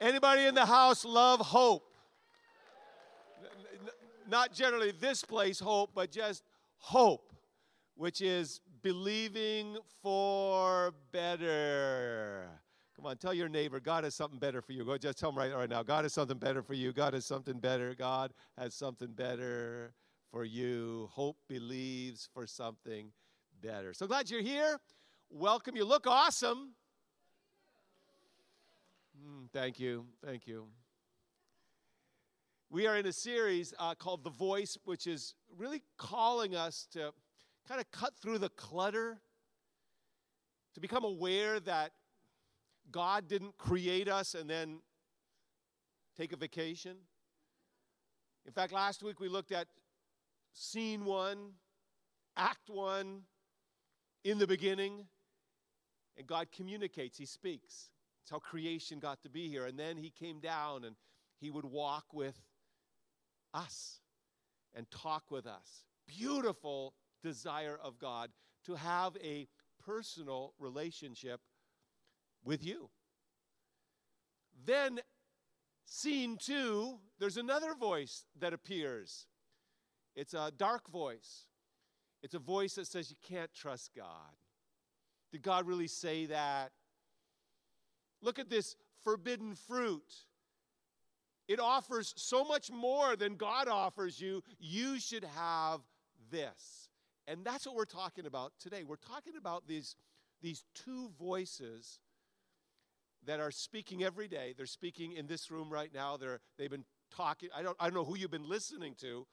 Anybody in the house love hope? Not generally this place hope, but just hope, which is believing for better. Come on, tell your neighbor, God has something better for you. Go just tell him right, right now, God has something better for you. God has something better. God has something better for you. Hope believes for something better. So glad you're here. Welcome. You look awesome. Mm, thank you. Thank you. We are in a series uh, called The Voice, which is really calling us to kind of cut through the clutter, to become aware that God didn't create us and then take a vacation. In fact, last week we looked at scene one, act one, in the beginning, and God communicates, He speaks. It's how creation got to be here. And then He came down and He would walk with us and talk with us. Beautiful desire of God to have a personal relationship with you. Then, scene two, there's another voice that appears. It's a dark voice. It's a voice that says you can't trust God. Did God really say that? Look at this forbidden fruit. It offers so much more than God offers you. You should have this. And that's what we're talking about today. We're talking about these, these two voices that are speaking every day. They're speaking in this room right now. They're, they've been talking. I don't, I don't know who you've been listening to,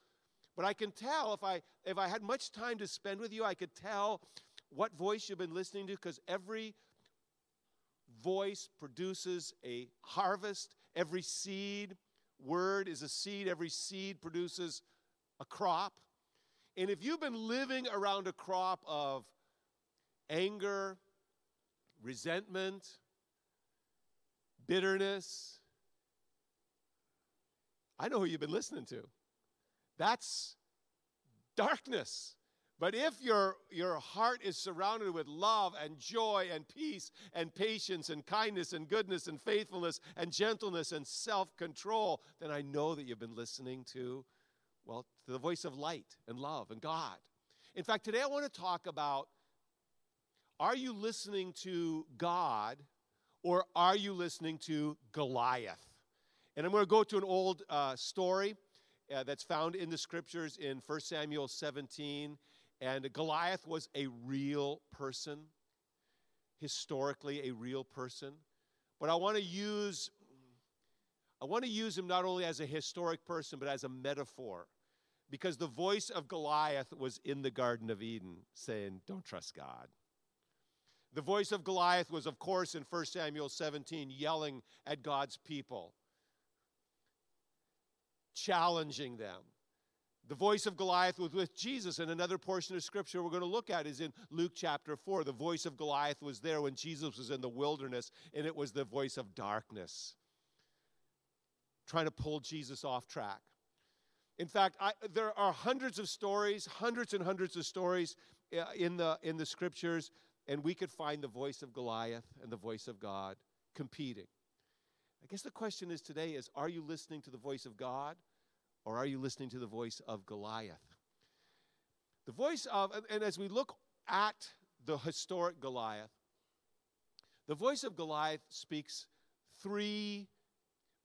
but I can tell if I, if I had much time to spend with you, I could tell what voice you've been listening to because every voice produces a harvest. Every seed word is a seed. Every seed produces a crop. And if you've been living around a crop of anger, resentment, bitterness. I know who you've been listening to. That's darkness. But if your, your heart is surrounded with love and joy and peace and patience and kindness and goodness and faithfulness and gentleness and self control, then I know that you've been listening to, well, to the voice of light and love and God. In fact, today I want to talk about are you listening to God or are you listening to Goliath? And I'm going to go to an old uh, story uh, that's found in the scriptures in 1 Samuel 17. And Goliath was a real person, historically, a real person. But I want to use. I want to use him not only as a historic person, but as a metaphor. Because the voice of Goliath was in the Garden of Eden saying, Don't trust God. The voice of Goliath was, of course, in 1 Samuel 17, yelling at God's people, challenging them. The voice of Goliath was with Jesus, and another portion of scripture we're going to look at is in Luke chapter 4. The voice of Goliath was there when Jesus was in the wilderness, and it was the voice of darkness, trying to pull Jesus off track. In fact, I, there are hundreds of stories, hundreds and hundreds of stories uh, in the, in the scriptures and we could find the voice of Goliath and the voice of God competing. I guess the question is today is are you listening to the voice of God or are you listening to the voice of Goliath? The voice of, and as we look at the historic Goliath, the voice of Goliath speaks three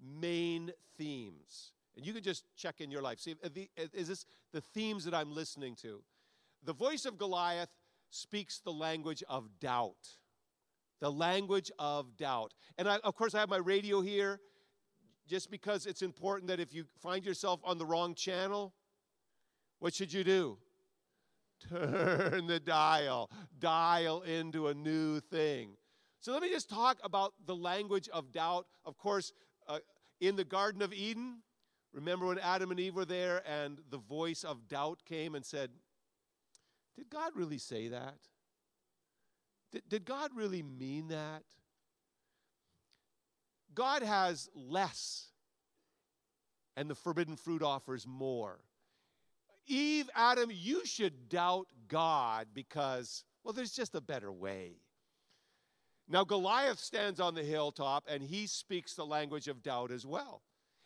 main themes. And you can just check in your life. See, is this the themes that I'm listening to? The voice of Goliath speaks the language of doubt. The language of doubt. And I, of course, I have my radio here just because it's important that if you find yourself on the wrong channel, what should you do? Turn the dial, dial into a new thing. So let me just talk about the language of doubt. Of course, uh, in the Garden of Eden, remember when Adam and Eve were there and the voice of doubt came and said, did God really say that? Did, did God really mean that? God has less, and the forbidden fruit offers more. Eve, Adam, you should doubt God because, well, there's just a better way. Now, Goliath stands on the hilltop and he speaks the language of doubt as well.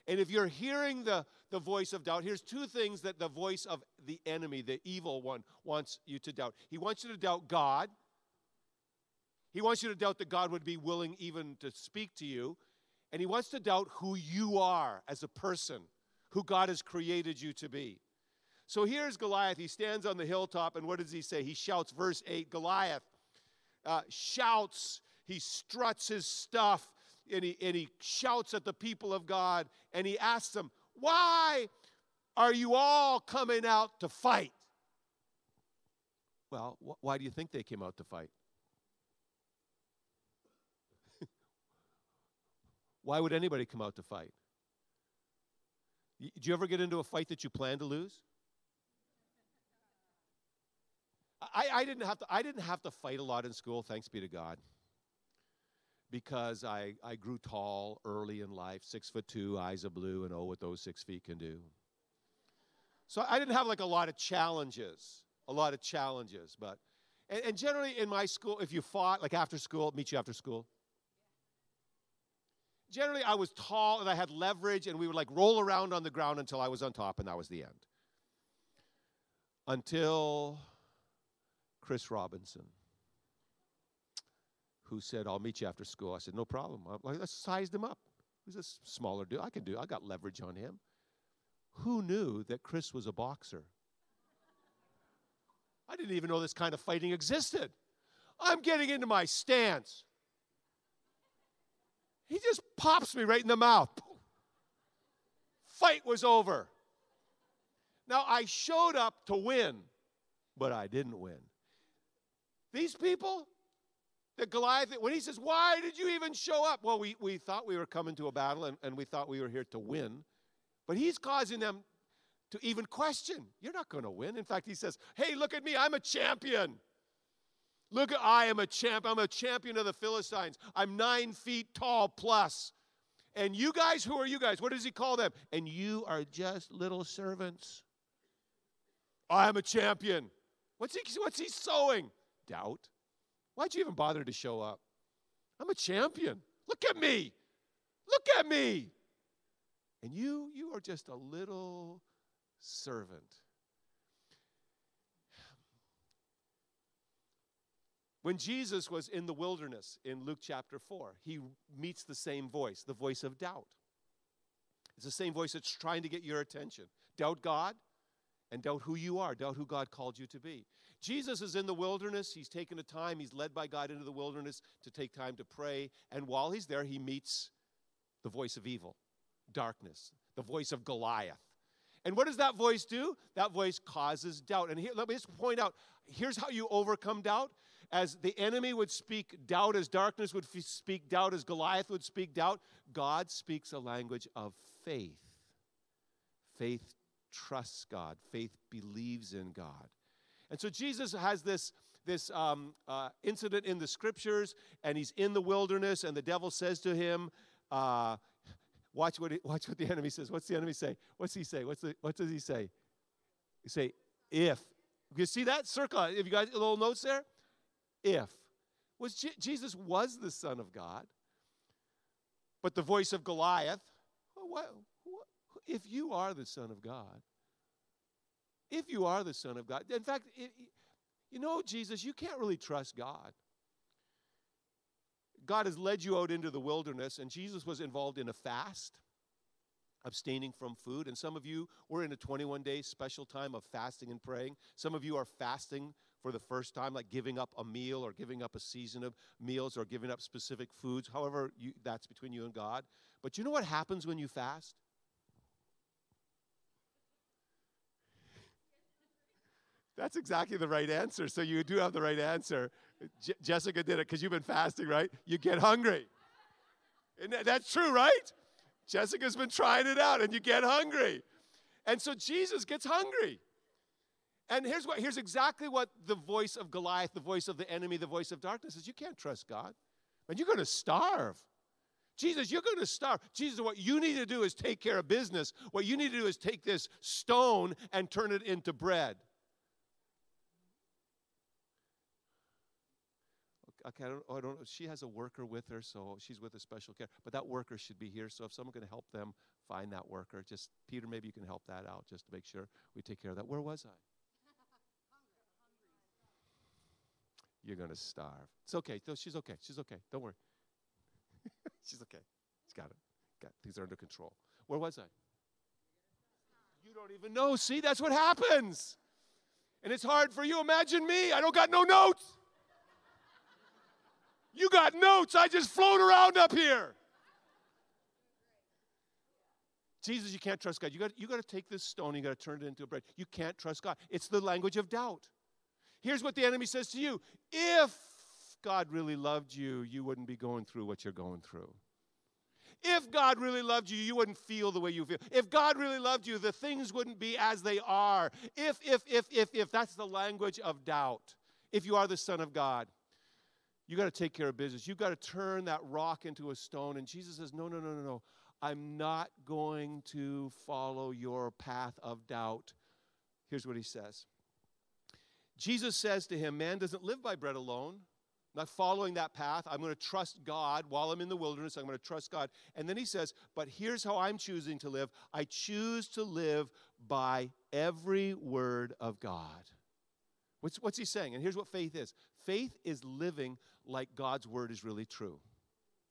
And if you're hearing the, the voice of doubt, here's two things that the voice of the enemy, the evil one, wants you to doubt. He wants you to doubt God. He wants you to doubt that God would be willing even to speak to you. And he wants to doubt who you are as a person, who God has created you to be. So here's Goliath. He stands on the hilltop, and what does he say? He shouts, verse 8 Goliath uh, shouts he struts his stuff and he, and he shouts at the people of God and he asks them, Why are you all coming out to fight? Well, wh- why do you think they came out to fight? Why would anybody come out to fight? Did you ever get into a fight that you planned to lose? I, I, didn't have to, I didn't have to fight a lot in school, thanks be to God because I, I grew tall early in life, six foot two, eyes of blue, and oh, what those six feet can do. So I didn't have like a lot of challenges, a lot of challenges. But, and, and generally in my school, if you fought, like after school, meet you after school. Generally, I was tall and I had leverage, and we would like roll around on the ground until I was on top, and that was the end. Until Chris Robinson who said, I'll meet you after school. I said, No problem. I, I sized him up. He's a smaller dude. I can do I got leverage on him. Who knew that Chris was a boxer? I didn't even know this kind of fighting existed. I'm getting into my stance. He just pops me right in the mouth. Fight was over. Now, I showed up to win, but I didn't win. These people, the Goliath, when he says, Why did you even show up? Well, we, we thought we were coming to a battle and, and we thought we were here to win. But he's causing them to even question, You're not going to win. In fact, he says, Hey, look at me, I'm a champion. Look, at I am a champ. I'm a champion of the Philistines. I'm nine feet tall plus. And you guys, who are you guys? What does he call them? And you are just little servants. I'm a champion. What's he, what's he sowing? Doubt. Why'd you even bother to show up? I'm a champion. Look at me. Look at me. And you, you are just a little servant. When Jesus was in the wilderness in Luke chapter 4, he meets the same voice, the voice of doubt. It's the same voice that's trying to get your attention. Doubt God and doubt who you are, doubt who God called you to be. Jesus is in the wilderness. He's taken a time, he's led by God into the wilderness to take time to pray. And while he's there, he meets the voice of evil, darkness, the voice of Goliath. And what does that voice do? That voice causes doubt. And here, let me just point out here's how you overcome doubt. As the enemy would speak doubt, as darkness would f- speak doubt, as Goliath would speak doubt, God speaks a language of faith. Faith trusts God, faith believes in God. And so Jesus has this, this um, uh, incident in the scriptures, and he's in the wilderness, and the devil says to him, uh, watch, what he, watch what the enemy says. What's the enemy say? What's he say? What's the, what does he say? He say, if. You see that circle? Have you got little notes there? If. Was Je- Jesus was the Son of God, but the voice of Goliath, what, what, if you are the Son of God, if you are the Son of God. In fact, it, you know, Jesus, you can't really trust God. God has led you out into the wilderness, and Jesus was involved in a fast, abstaining from food. And some of you were in a 21 day special time of fasting and praying. Some of you are fasting for the first time, like giving up a meal or giving up a season of meals or giving up specific foods. However, you, that's between you and God. But you know what happens when you fast? That's exactly the right answer. So you do have the right answer. Je- Jessica did it because you've been fasting, right? You get hungry. And that, that's true, right? Jessica's been trying it out and you get hungry. And so Jesus gets hungry. And here's what here's exactly what the voice of Goliath, the voice of the enemy, the voice of darkness is. You can't trust God. And you're going to starve. Jesus, you're going to starve. Jesus, what you need to do is take care of business. What you need to do is take this stone and turn it into bread. okay, I don't, oh, I don't know. She has a worker with her, so she's with a special care. But that worker should be here. So if someone can help them find that worker, just Peter, maybe you can help that out just to make sure we take care of that. Where was I? You're going to starve. It's okay. No, she's okay. She's okay. Don't worry. she's okay. She's got it. Got. Things are under control. Where was I? You don't even know. See, that's what happens. And it's hard for you. Imagine me. I don't got no notes. You got notes. I just float around up here. Jesus, you can't trust God. You got, you got to take this stone, you got to turn it into a bread. You can't trust God. It's the language of doubt. Here's what the enemy says to you If God really loved you, you wouldn't be going through what you're going through. If God really loved you, you wouldn't feel the way you feel. If God really loved you, the things wouldn't be as they are. If, if, if, if, if, that's the language of doubt. If you are the Son of God, you got to take care of business. You got to turn that rock into a stone. And Jesus says, No, no, no, no, no. I'm not going to follow your path of doubt. Here's what he says Jesus says to him, Man doesn't live by bread alone not following that path. I'm going to trust God while I'm in the wilderness. I'm going to trust God. And then he says, But here's how I'm choosing to live I choose to live by every word of God. What's, what's he saying? And here's what faith is faith is living like God's word is really true.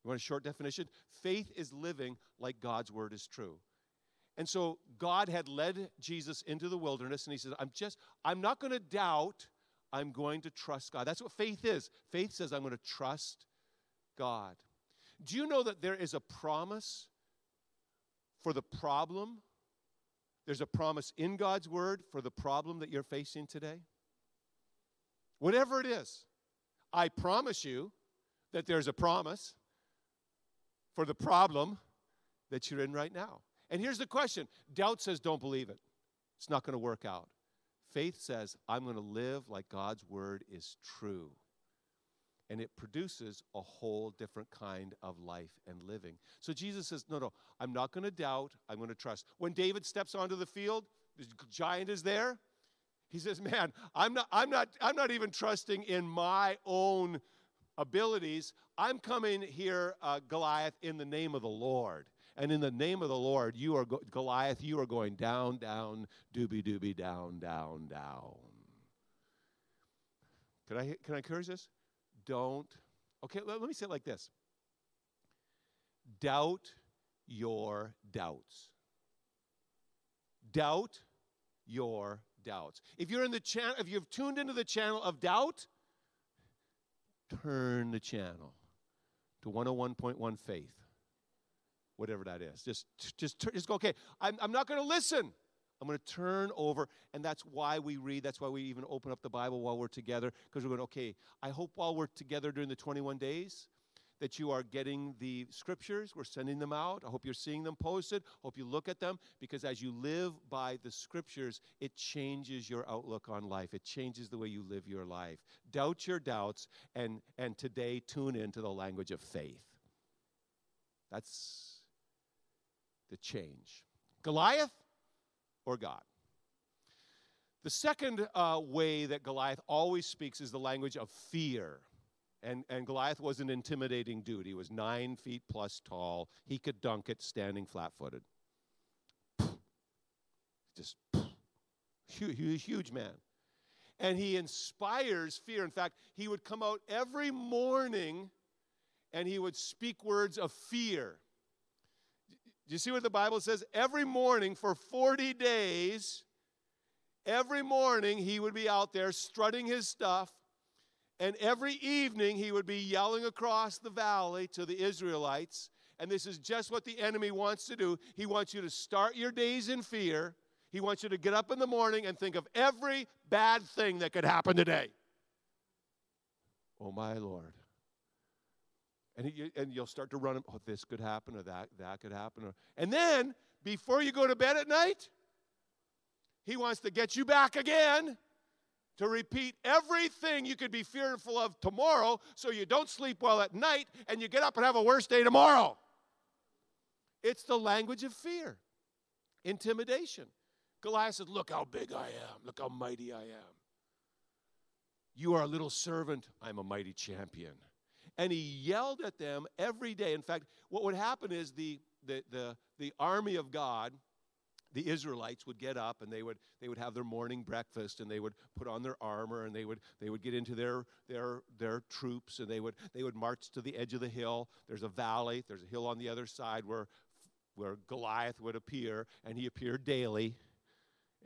You want a short definition? Faith is living like God's word is true. And so God had led Jesus into the wilderness, and he says, I'm just, I'm not going to doubt I'm going to trust God. That's what faith is. Faith says, I'm going to trust God. Do you know that there is a promise for the problem? There's a promise in God's word for the problem that you're facing today? Whatever it is, I promise you that there's a promise for the problem that you're in right now. And here's the question doubt says, don't believe it. It's not going to work out. Faith says, I'm going to live like God's word is true. And it produces a whole different kind of life and living. So Jesus says, No, no, I'm not going to doubt. I'm going to trust. When David steps onto the field, the giant is there. He says, Man, I'm not, I'm not, I'm not even trusting in my own abilities. I'm coming here, uh, Goliath, in the name of the Lord. And in the name of the Lord, you are, go- Goliath, you are going down, down, dooby dooby, down, down, down. Can I, can I encourage this? Don't. Okay, let, let me say it like this doubt your doubts. Doubt your doubts. If you're in the channel, if you've tuned into the channel of doubt, turn the channel to 101.1 faith whatever that is. Just, just, just go, okay, I'm, I'm not going to listen. I'm going to turn over. And that's why we read. That's why we even open up the Bible while we're together. Because we're going, okay, I hope while we're together during the 21 days that you are getting the scriptures. We're sending them out. I hope you're seeing them posted. Hope you look at them. Because as you live by the scriptures, it changes your outlook on life. It changes the way you live your life. Doubt your doubts. And, and today, tune into the language of faith. That's the change Goliath or God? The second uh, way that Goliath always speaks is the language of fear. And, and Goliath was an intimidating dude. He was nine feet plus tall. He could dunk it standing flat footed. Just huge, huge man. And he inspires fear. In fact, he would come out every morning and he would speak words of fear. Do you see what the Bible says? Every morning for 40 days, every morning he would be out there strutting his stuff, and every evening he would be yelling across the valley to the Israelites. And this is just what the enemy wants to do. He wants you to start your days in fear. He wants you to get up in the morning and think of every bad thing that could happen today. Oh, my Lord. And, and you'll start to run, oh, this could happen or that, that could happen. Or, and then, before you go to bed at night, he wants to get you back again to repeat everything you could be fearful of tomorrow so you don't sleep well at night and you get up and have a worse day tomorrow. It's the language of fear, intimidation. Goliath says, Look how big I am. Look how mighty I am. You are a little servant, I'm a mighty champion. And he yelled at them every day. In fact, what would happen is the, the, the, the army of God, the Israelites would get up and they would they would have their morning breakfast and they would put on their armor and they would they would get into their their their troops and they would they would march to the edge of the hill. There's a valley, there's a hill on the other side where where Goliath would appear and he appeared daily.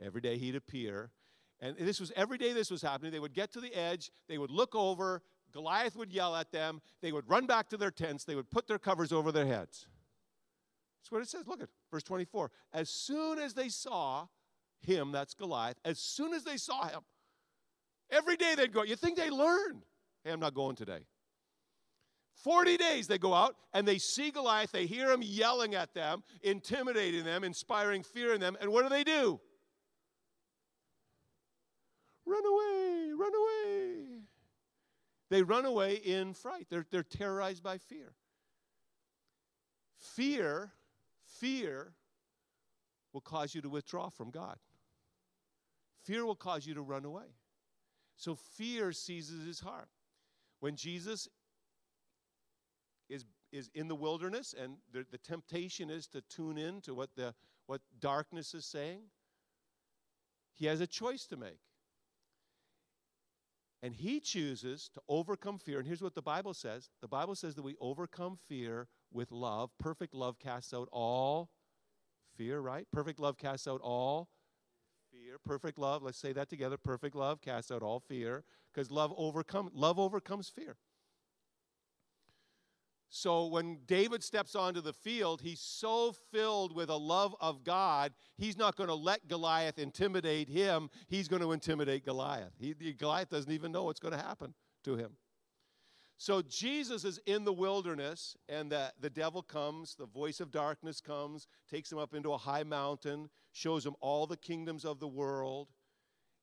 Every day he'd appear. And this was every day this was happening. They would get to the edge, they would look over, Goliath would yell at them, they would run back to their tents, they would put their covers over their heads. That's what it says. Look at verse 24. As soon as they saw him, that's Goliath, as soon as they saw him, every day they'd go. You think they learn? Hey, I'm not going today. 40 days they go out and they see Goliath, they hear him yelling at them, intimidating them, inspiring fear in them, and what do they do? Run away, run away. They run away in fright. They're, they're terrorized by fear. Fear Fear will cause you to withdraw from God. Fear will cause you to run away. So fear seizes his heart. When Jesus is, is in the wilderness and the, the temptation is to tune in to what, the, what darkness is saying, he has a choice to make. And he chooses to overcome fear. And here's what the Bible says the Bible says that we overcome fear with love. Perfect love casts out all fear, right? Perfect love casts out all fear. Perfect love, let's say that together. Perfect love casts out all fear because love overcome love overcomes fear. So when David steps onto the field, he's so filled with a love of God, he's not going to let Goliath intimidate him. He's going to intimidate Goliath. He, Goliath doesn't even know what's going to happen to him. So Jesus is in the wilderness, and the, the devil comes, the voice of darkness comes, takes him up into a high mountain, shows him all the kingdoms of the world.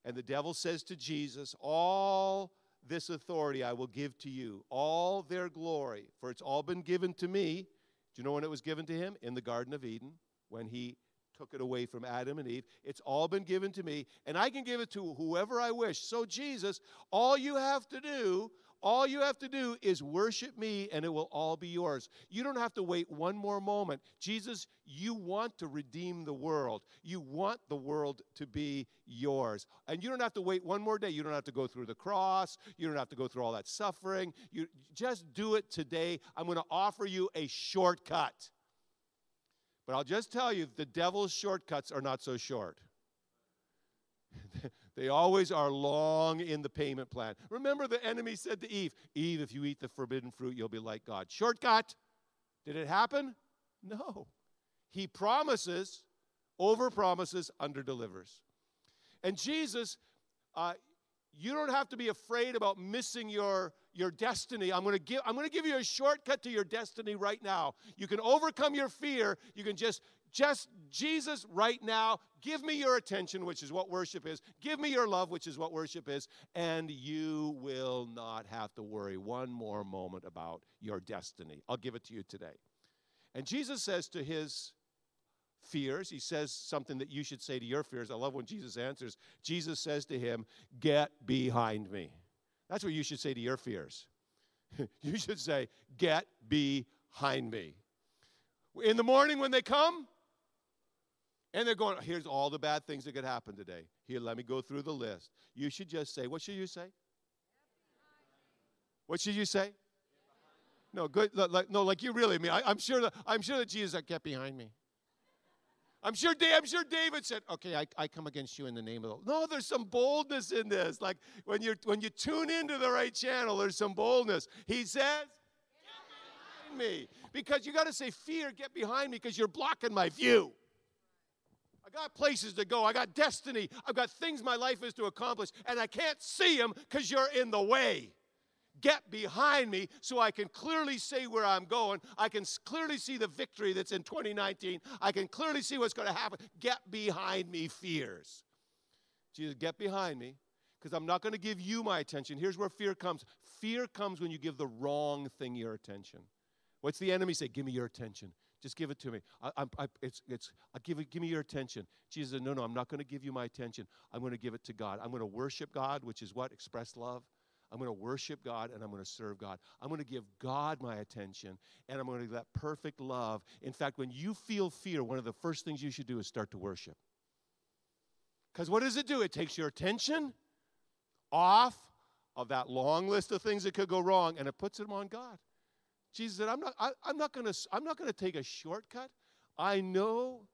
And the devil says to Jesus, All this authority I will give to you, all their glory, for it's all been given to me. Do you know when it was given to him? In the Garden of Eden, when he took it away from Adam and Eve. It's all been given to me, and I can give it to whoever I wish. So, Jesus, all you have to do all you have to do is worship me and it will all be yours. You don't have to wait one more moment. Jesus, you want to redeem the world. You want the world to be yours. And you don't have to wait one more day. You don't have to go through the cross. You don't have to go through all that suffering. You just do it today. I'm going to offer you a shortcut. But I'll just tell you the devil's shortcuts are not so short. They always are long in the payment plan. Remember, the enemy said to Eve, Eve, if you eat the forbidden fruit, you'll be like God. Shortcut. Did it happen? No. He promises, over promises, under delivers. And Jesus, uh, you don't have to be afraid about missing your, your destiny. I'm going to give I'm going to give you a shortcut to your destiny right now. You can overcome your fear. You can just just Jesus right now, give me your attention, which is what worship is. Give me your love, which is what worship is, and you will not have to worry one more moment about your destiny. I'll give it to you today. And Jesus says to his fears, he says something that you should say to your fears. I love when Jesus answers. Jesus says to him, Get behind me. That's what you should say to your fears. you should say, Get behind me. In the morning when they come, and they're going, here's all the bad things that could happen today. Here, let me go through the list. You should just say, what should you say? What should you say? No, good. Like, no, like you really mean. I, am sure that I'm sure that Jesus get behind me. I'm sure, I'm sure David said, okay, I, I come against you in the name of the No, there's some boldness in this. Like when you when you tune into the right channel, there's some boldness. He says, get behind me. Because you got to say, fear, get behind me, because you're blocking my view. I got places to go. I got destiny. I've got things my life is to accomplish, and I can't see them because you're in the way. Get behind me so I can clearly see where I'm going. I can clearly see the victory that's in 2019. I can clearly see what's going to happen. Get behind me, fears. Jesus, get behind me because I'm not going to give you my attention. Here's where fear comes fear comes when you give the wrong thing your attention. What's the enemy say? Give me your attention. Just give it to me. I, I, I, it's, it's, I give, it, give me your attention. Jesus said, No, no, I'm not going to give you my attention. I'm going to give it to God. I'm going to worship God, which is what? Express love. I'm going to worship God and I'm going to serve God. I'm going to give God my attention and I'm going to that perfect love. In fact, when you feel fear, one of the first things you should do is start to worship. Because what does it do? It takes your attention off of that long list of things that could go wrong and it puts them on God. Jesus said, I'm not, I, am not going to take a shortcut. I know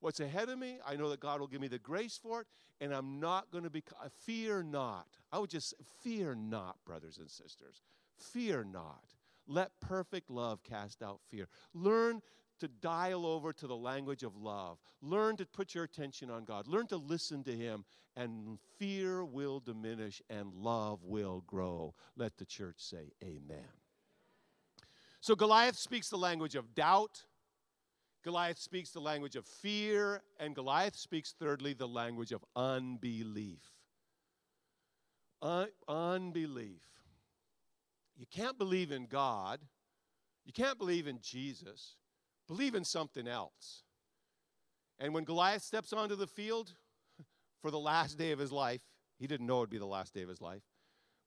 what's ahead of me. I know that God will give me the grace for it, and I'm not going to be, fear not. I would just, fear not, brothers and sisters. Fear not. Let perfect love cast out fear. Learn to dial over to the language of love. Learn to put your attention on God. Learn to listen to Him, and fear will diminish and love will grow. Let the church say, Amen. So Goliath speaks the language of doubt. Goliath speaks the language of fear. And Goliath speaks, thirdly, the language of unbelief. Un- unbelief. You can't believe in God. You can't believe in Jesus. Believe in something else. And when Goliath steps onto the field for the last day of his life, he didn't know it would be the last day of his life.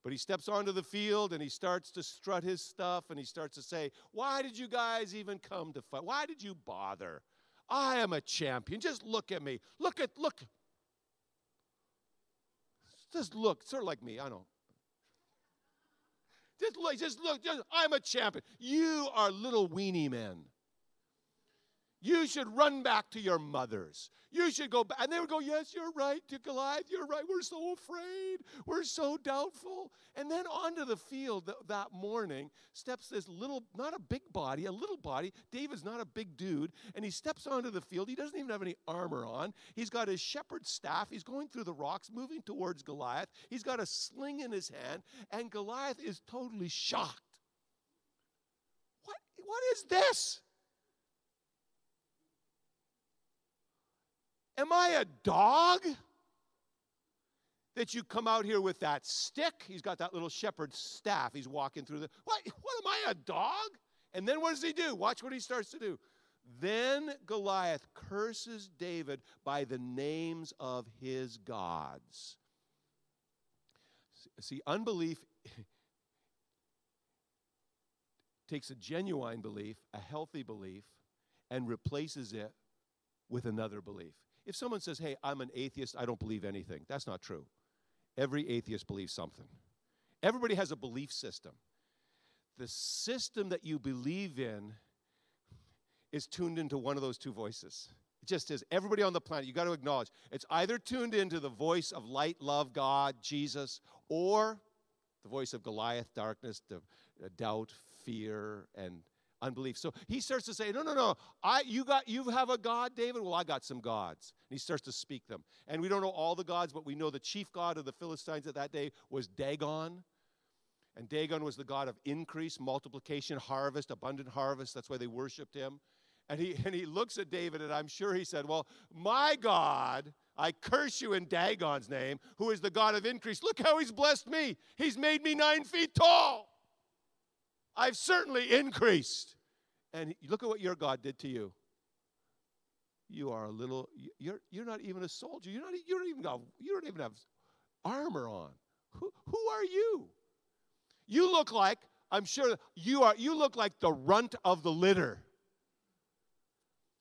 But he steps onto the field and he starts to strut his stuff and he starts to say, Why did you guys even come to fight? Why did you bother? I am a champion. Just look at me. Look at, look. Just look, sort of like me, I know. Just look, just look, just, I'm a champion. You are little weenie men. You should run back to your mothers. You should go back. And they would go, Yes, you're right, to Goliath. You're right. We're so afraid. We're so doubtful. And then onto the field th- that morning steps this little, not a big body, a little body. David's not a big dude. And he steps onto the field. He doesn't even have any armor on. He's got his shepherd's staff. He's going through the rocks, moving towards Goliath. He's got a sling in his hand. And Goliath is totally shocked. What, what is this? Am I a dog? That you come out here with that stick. He's got that little shepherd's staff. He's walking through the. What? What am I, a dog? And then what does he do? Watch what he starts to do. Then Goliath curses David by the names of his gods. See, unbelief takes a genuine belief, a healthy belief, and replaces it with another belief. If someone says, hey, I'm an atheist, I don't believe anything, that's not true. Every atheist believes something. Everybody has a belief system. The system that you believe in is tuned into one of those two voices. It just is. Everybody on the planet, you got to acknowledge, it's either tuned into the voice of light, love, God, Jesus, or the voice of Goliath, darkness, the, uh, doubt, fear, and unbelief. So he starts to say, No, no, no. I you got you have a God, David? Well, I got some gods. And he starts to speak them. And we don't know all the gods, but we know the chief god of the Philistines at that day was Dagon. And Dagon was the god of increase, multiplication, harvest, abundant harvest. That's why they worshiped him. And he and he looks at David, and I'm sure he said, Well, my God. I curse you in Dagon's name, who is the God of increase. Look how he's blessed me. He's made me nine feet tall. I've certainly increased. And look at what your God did to you. You are a little, you're, you're not even a soldier. You're not, you, don't even have, you don't even have armor on. Who, who are you? You look like, I'm sure you are, you look like the runt of the litter.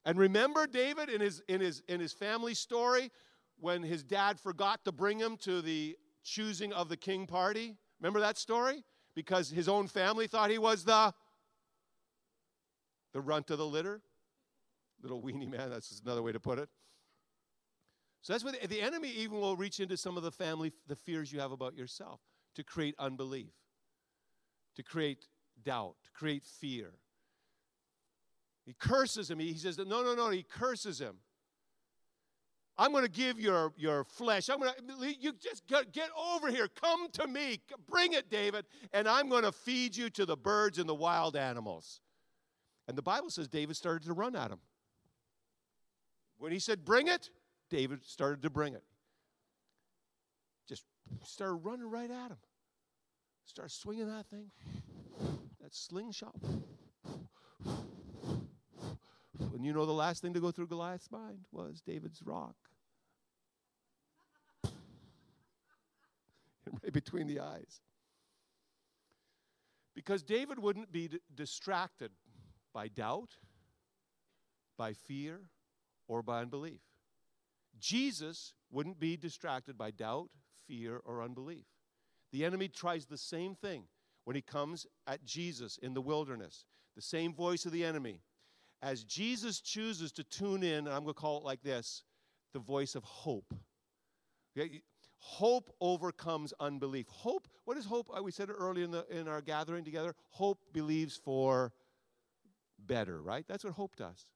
And remember David in his, in his, in his family story when his dad forgot to bring him to the choosing of the king party? Remember that story? Because his own family thought he was the the runt of the litter. Little weenie man, that's another way to put it. So that's what the, the enemy even will reach into some of the family, the fears you have about yourself to create unbelief, to create doubt, to create fear. He curses him. He says, No, no, no. He curses him. I'm going to give your, your flesh. I'm going to, you just get, get over here. Come to me. Bring it, David. And I'm going to feed you to the birds and the wild animals. And the Bible says David started to run at him. When he said, Bring it, David started to bring it. Just started running right at him. Started swinging that thing, that slingshot. And you know the last thing to go through Goliath's mind was David's rock. right between the eyes. Because David wouldn't be d- distracted by doubt, by fear, or by unbelief. Jesus wouldn't be distracted by doubt, fear, or unbelief. The enemy tries the same thing when he comes at Jesus in the wilderness, the same voice of the enemy. As Jesus chooses to tune in, and I'm going to call it like this the voice of hope. Okay? Hope overcomes unbelief. Hope, what is hope? Uh, we said it earlier in, the, in our gathering together. Hope believes for better, right? That's what hope does.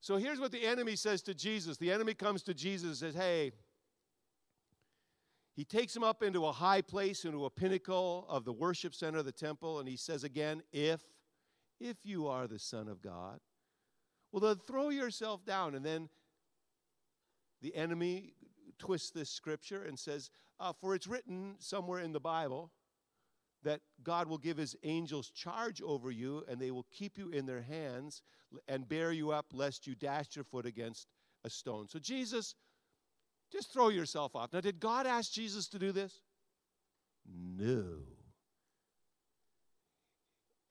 So here's what the enemy says to Jesus. The enemy comes to Jesus and says, Hey, he takes him up into a high place, into a pinnacle of the worship center of the temple, and he says again, If, if you are the Son of God, well, then throw yourself down. And then the enemy twists this scripture and says, uh, For it's written somewhere in the Bible that God will give his angels charge over you, and they will keep you in their hands and bear you up, lest you dash your foot against a stone. So Jesus just throw yourself off. Now, did God ask Jesus to do this? No.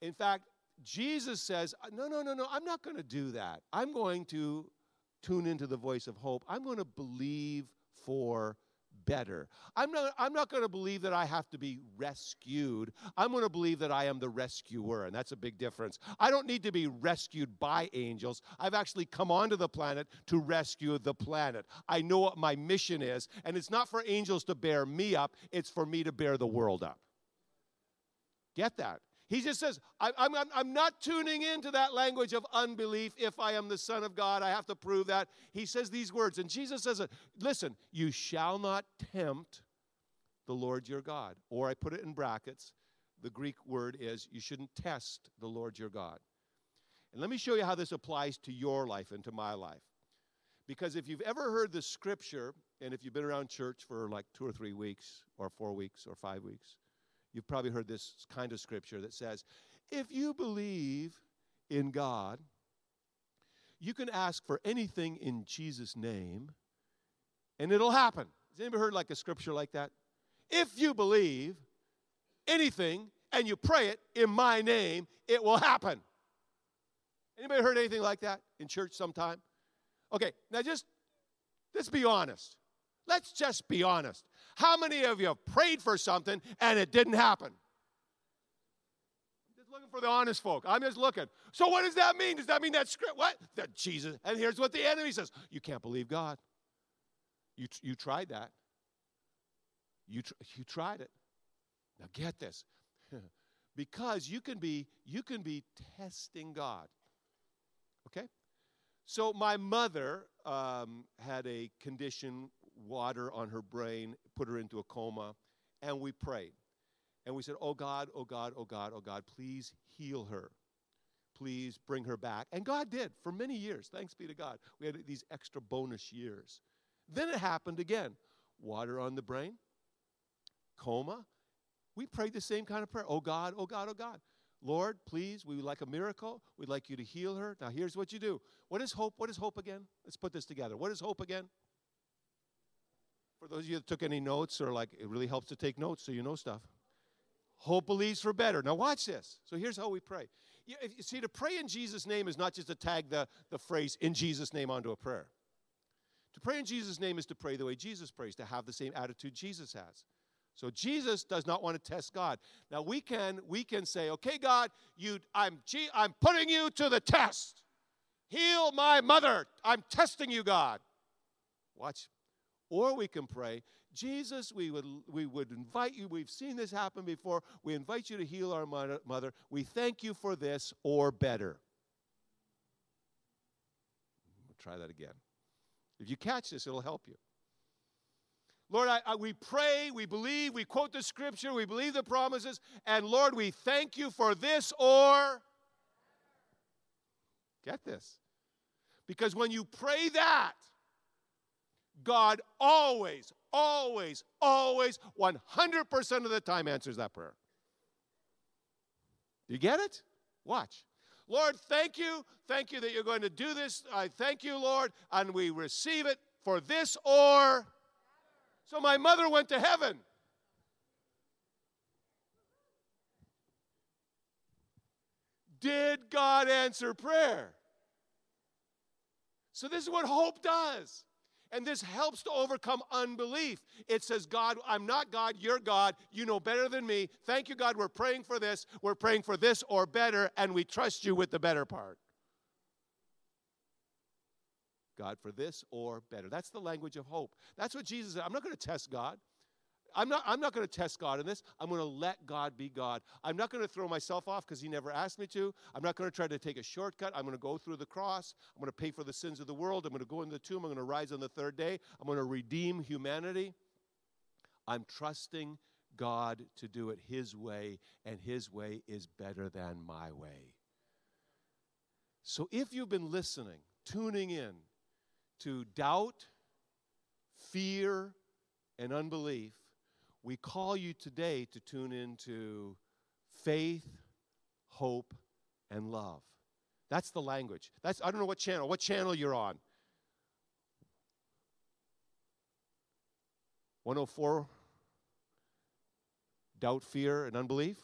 In fact, Jesus says, uh, No, no, no, no, I'm not going to do that. I'm going to tune into the voice of hope. I'm going to believe for better. I'm not, I'm not going to believe that I have to be rescued. I'm going to believe that I am the rescuer, and that's a big difference. I don't need to be rescued by angels. I've actually come onto the planet to rescue the planet. I know what my mission is, and it's not for angels to bear me up, it's for me to bear the world up. Get that? He just says, I, am I'm, I'm not tuning into that language of unbelief. If I am the Son of God, I have to prove that. He says these words, and Jesus says Listen, you shall not tempt the Lord your God. Or I put it in brackets, the Greek word is, you shouldn't test the Lord your God. And let me show you how this applies to your life and to my life. Because if you've ever heard the scripture, and if you've been around church for like two or three weeks, or four weeks, or five weeks, You've probably heard this kind of scripture that says, if you believe in God, you can ask for anything in Jesus' name and it'll happen. Has anybody heard like a scripture like that? If you believe anything and you pray it in my name, it will happen. Anybody heard anything like that in church sometime? Okay, now just let's be honest. Let's just be honest. How many of you have prayed for something and it didn't happen? I'm just looking for the honest folk. I'm just looking. So what does that mean? Does that mean that script? What? That Jesus. And here's what the enemy says: You can't believe God. You you tried that. You tr- you tried it. Now get this. because you can be you can be testing God. Okay? So my mother um, had a condition water on her brain, put her into a coma, and we prayed. And we said, Oh God, oh God, oh God, oh God, please heal her. Please bring her back. And God did for many years. Thanks be to God. We had these extra bonus years. Then it happened again water on the brain, coma. We prayed the same kind of prayer. Oh God, oh God, oh God. Lord, please, we would like a miracle. We'd like you to heal her. Now, here's what you do. What is hope? What is hope again? Let's put this together. What is hope again? For those of you that took any notes, or like it really helps to take notes so you know stuff. Hope believes for better. Now, watch this. So, here's how we pray. You, if, you see, to pray in Jesus' name is not just to tag the, the phrase in Jesus' name onto a prayer. To pray in Jesus' name is to pray the way Jesus prays, to have the same attitude Jesus has. So Jesus does not want to test God. Now we can we can say, okay, God, you I'm I'm putting you to the test. Heal my mother. I'm testing you, God. Watch or we can pray, Jesus, we would, we would invite you. We've seen this happen before. We invite you to heal our mother. We thank you for this, or better. We'll try that again. If you catch this, it'll help you. Lord, I, I, we pray, we believe, we quote the scripture, we believe the promises, and Lord, we thank you for this or. Get this. Because when you pray that, God always, always, always, 100% of the time answers that prayer. Do you get it? Watch. Lord, thank you. Thank you that you're going to do this. I thank you, Lord, and we receive it for this or. So my mother went to heaven. Did God answer prayer? So, this is what hope does. And this helps to overcome unbelief. It says, God, I'm not God, you're God. You know better than me. Thank you, God. We're praying for this. We're praying for this or better, and we trust you with the better part. God, for this or better. That's the language of hope. That's what Jesus said. I'm not going to test God. I'm not, I'm not going to test God in this. I'm going to let God be God. I'm not going to throw myself off because He never asked me to. I'm not going to try to take a shortcut. I'm going to go through the cross. I'm going to pay for the sins of the world. I'm going to go in the tomb. I'm going to rise on the third day. I'm going to redeem humanity. I'm trusting God to do it His way, and His way is better than my way. So if you've been listening, tuning in to doubt, fear, and unbelief, we call you today to tune into faith, hope, and love. That's the language. That's I don't know what channel. What channel you're on? 104 doubt, fear, and unbelief.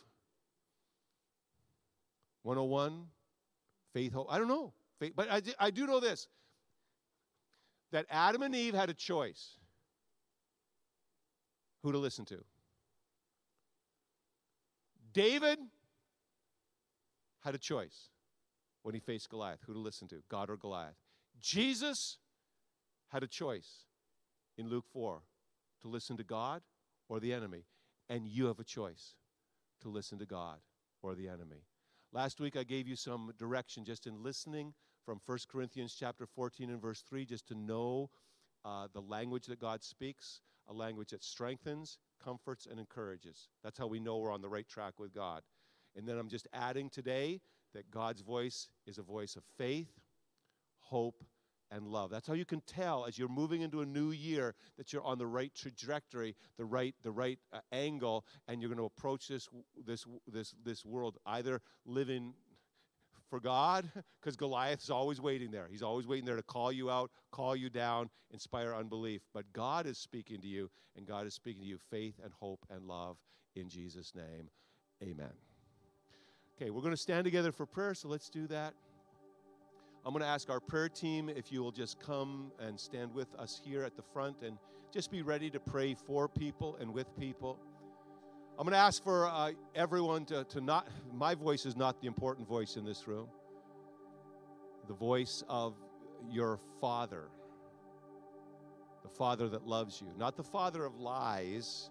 101 faith, hope. I don't know. Faith, but I, I do know this that Adam and Eve had a choice who to listen to. David had a choice when he faced Goliath who to listen to, God or Goliath. Jesus had a choice in Luke 4 to listen to God or the enemy. And you have a choice to listen to God or the enemy. Last week I gave you some direction just in listening from 1 Corinthians chapter 14 and verse 3 just to know uh, the language that God speaks a language that strengthens, comforts, and encourages. That's how we know we're on the right track with God. And then I'm just adding today that God's voice is a voice of faith, hope, and love. That's how you can tell as you're moving into a new year that you're on the right trajectory, the right the right uh, angle, and you're going to approach this this this this world either living for God because Goliath is always waiting there. He's always waiting there to call you out, call you down, inspire unbelief. But God is speaking to you, and God is speaking to you faith and hope and love in Jesus' name. Amen. Okay, we're going to stand together for prayer, so let's do that. I'm going to ask our prayer team if you will just come and stand with us here at the front and just be ready to pray for people and with people. I'm going to ask for uh, everyone to, to not, my voice is not the important voice in this room. The voice of your Father, the Father that loves you, not the Father of lies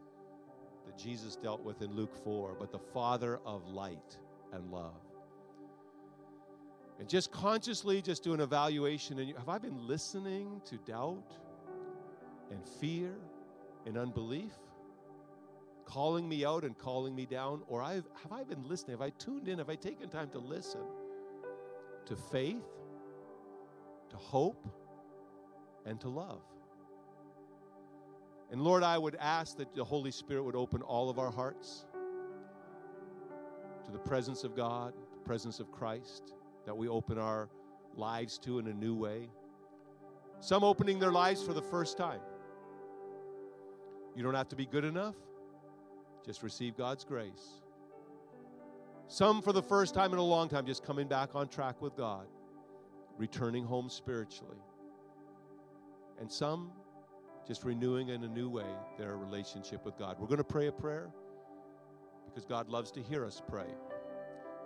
that Jesus dealt with in Luke 4, but the Father of light and love. And just consciously just do an evaluation. And have I been listening to doubt and fear and unbelief? Calling me out and calling me down? Or I've, have I been listening? Have I tuned in? Have I taken time to listen to faith, to hope, and to love? And Lord, I would ask that the Holy Spirit would open all of our hearts to the presence of God, the presence of Christ, that we open our lives to in a new way. Some opening their lives for the first time. You don't have to be good enough. Just receive God's grace. Some, for the first time in a long time, just coming back on track with God, returning home spiritually. And some, just renewing in a new way their relationship with God. We're going to pray a prayer because God loves to hear us pray.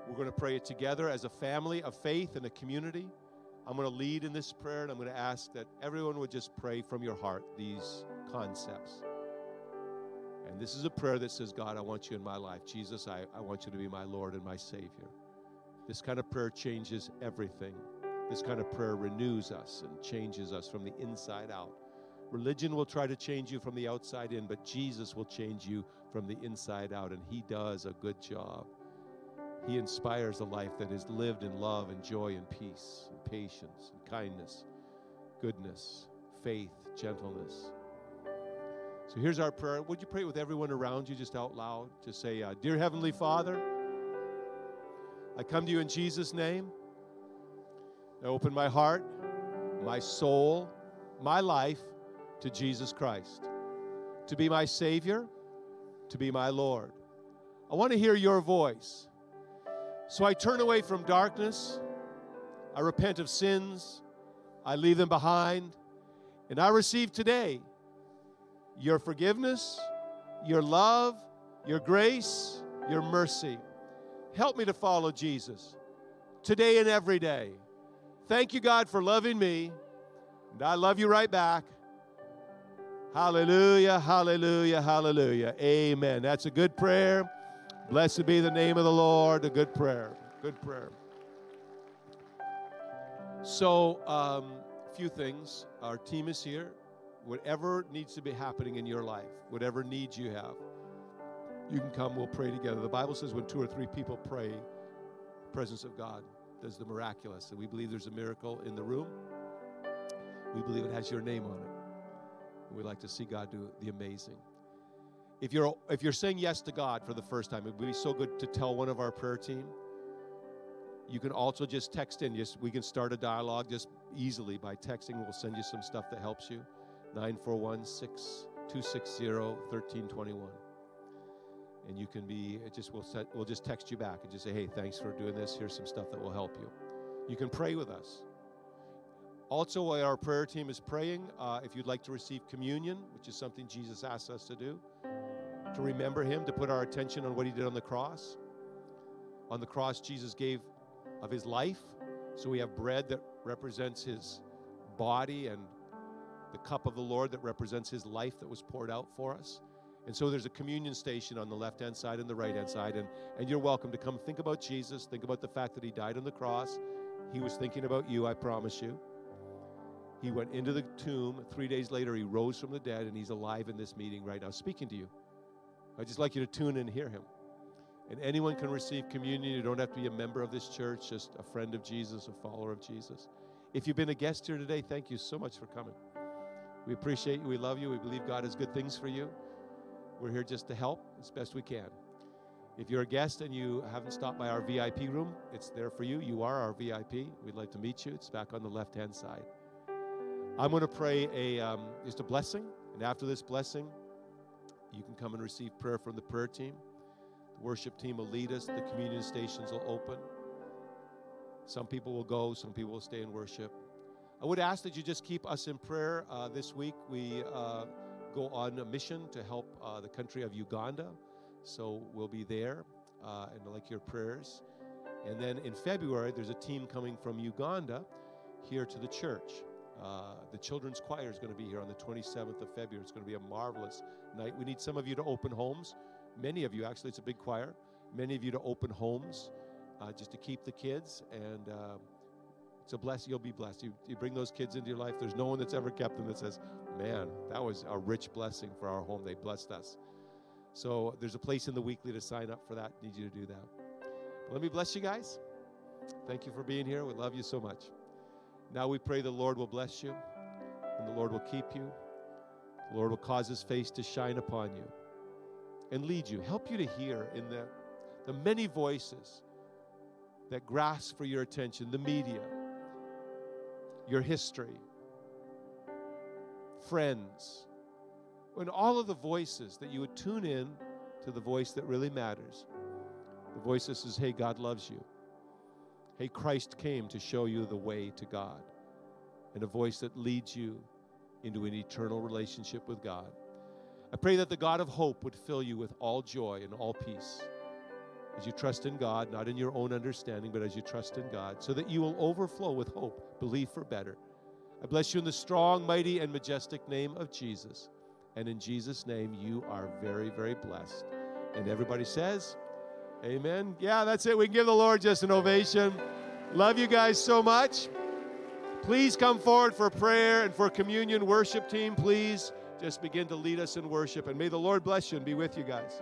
We're going to pray it together as a family of faith and a community. I'm going to lead in this prayer and I'm going to ask that everyone would just pray from your heart these concepts. And this is a prayer that says, God, I want you in my life. Jesus, I, I want you to be my Lord and my Savior. This kind of prayer changes everything. This kind of prayer renews us and changes us from the inside out. Religion will try to change you from the outside in, but Jesus will change you from the inside out, and He does a good job. He inspires a life that is lived in love and joy and peace and patience and kindness, goodness, faith, gentleness. So here's our prayer. Would you pray with everyone around you just out loud? Just say, uh, Dear Heavenly Father, I come to you in Jesus' name. I open my heart, my soul, my life to Jesus Christ, to be my Savior, to be my Lord. I want to hear your voice. So I turn away from darkness. I repent of sins. I leave them behind. And I receive today your forgiveness, your love, your grace, your mercy. Help me to follow Jesus today and every day. Thank you, God, for loving me. And I love you right back. Hallelujah, hallelujah, hallelujah. Amen. That's a good prayer. Blessed be the name of the Lord. A good prayer. Good prayer. So, um, a few things. Our team is here. Whatever needs to be happening in your life, whatever needs you have, you can come. We'll pray together. The Bible says when two or three people pray, the presence of God does the miraculous. And we believe there's a miracle in the room. We believe it has your name on it. We'd like to see God do the amazing. If you're if you're saying yes to God for the first time, it would be so good to tell one of our prayer team. You can also just text in. Just we can start a dialogue just easily by texting. We'll send you some stuff that helps you. 941 260 1321 and you can be it just will set we'll just text you back and just say hey thanks for doing this. Here's some stuff that will help you. You can pray with us. Also while our prayer team is praying uh, if you'd like to receive communion which is something jesus asked us to do to remember him to put our attention on what he did on the cross. On the cross jesus gave of his life. So we have bread that represents his body and the cup of the lord that represents his life that was poured out for us and so there's a communion station on the left hand side and the right hand side. And, and you're welcome to come think about Jesus, think about the fact that he died on the cross. He was thinking about you, I promise you. He went into the tomb. Three days later, he rose from the dead, and he's alive in this meeting right now, speaking to you. I'd just like you to tune in and hear him. And anyone can receive communion. You don't have to be a member of this church, just a friend of Jesus, a follower of Jesus. If you've been a guest here today, thank you so much for coming. We appreciate you. We love you. We believe God has good things for you. We're here just to help as best we can. If you're a guest and you haven't stopped by our VIP room, it's there for you. You are our VIP. We'd like to meet you. It's back on the left hand side. I'm going to pray a um, just a blessing, and after this blessing, you can come and receive prayer from the prayer team. The worship team will lead us. The communion stations will open. Some people will go. Some people will stay in worship. I would ask that you just keep us in prayer uh, this week. We uh, go on a mission to help uh, the country of Uganda. So we'll be there uh, and like your prayers. And then in February, there's a team coming from Uganda here to the church. Uh, the children's choir is going to be here on the 27th of February. It's going to be a marvelous night. We need some of you to open homes. Many of you, actually, it's a big choir. Many of you to open homes uh, just to keep the kids. And it's a blessing. You'll be blessed. You, you bring those kids into your life. There's no one that's ever kept them that says, man, that was a rich blessing for our home. They blessed us. So there's a place in the weekly to sign up for that. Need you to do that. But let me bless you guys. Thank you for being here. We love you so much. Now we pray the Lord will bless you and the Lord will keep you. The Lord will cause his face to shine upon you and lead you, help you to hear in the, the many voices that grasp for your attention the media, your history, friends, and all of the voices that you would tune in to the voice that really matters. The voice that says, Hey, God loves you. Hey, Christ came to show you the way to God. And a voice that leads you into an eternal relationship with God. I pray that the God of hope would fill you with all joy and all peace as you trust in God, not in your own understanding, but as you trust in God, so that you will overflow with hope, believe for better. I bless you in the strong, mighty, and majestic name of Jesus. And in Jesus' name, you are very, very blessed. And everybody says, Amen. Yeah, that's it. We can give the Lord just an ovation. Love you guys so much. Please come forward for prayer and for communion. Worship team, please just begin to lead us in worship. And may the Lord bless you and be with you guys.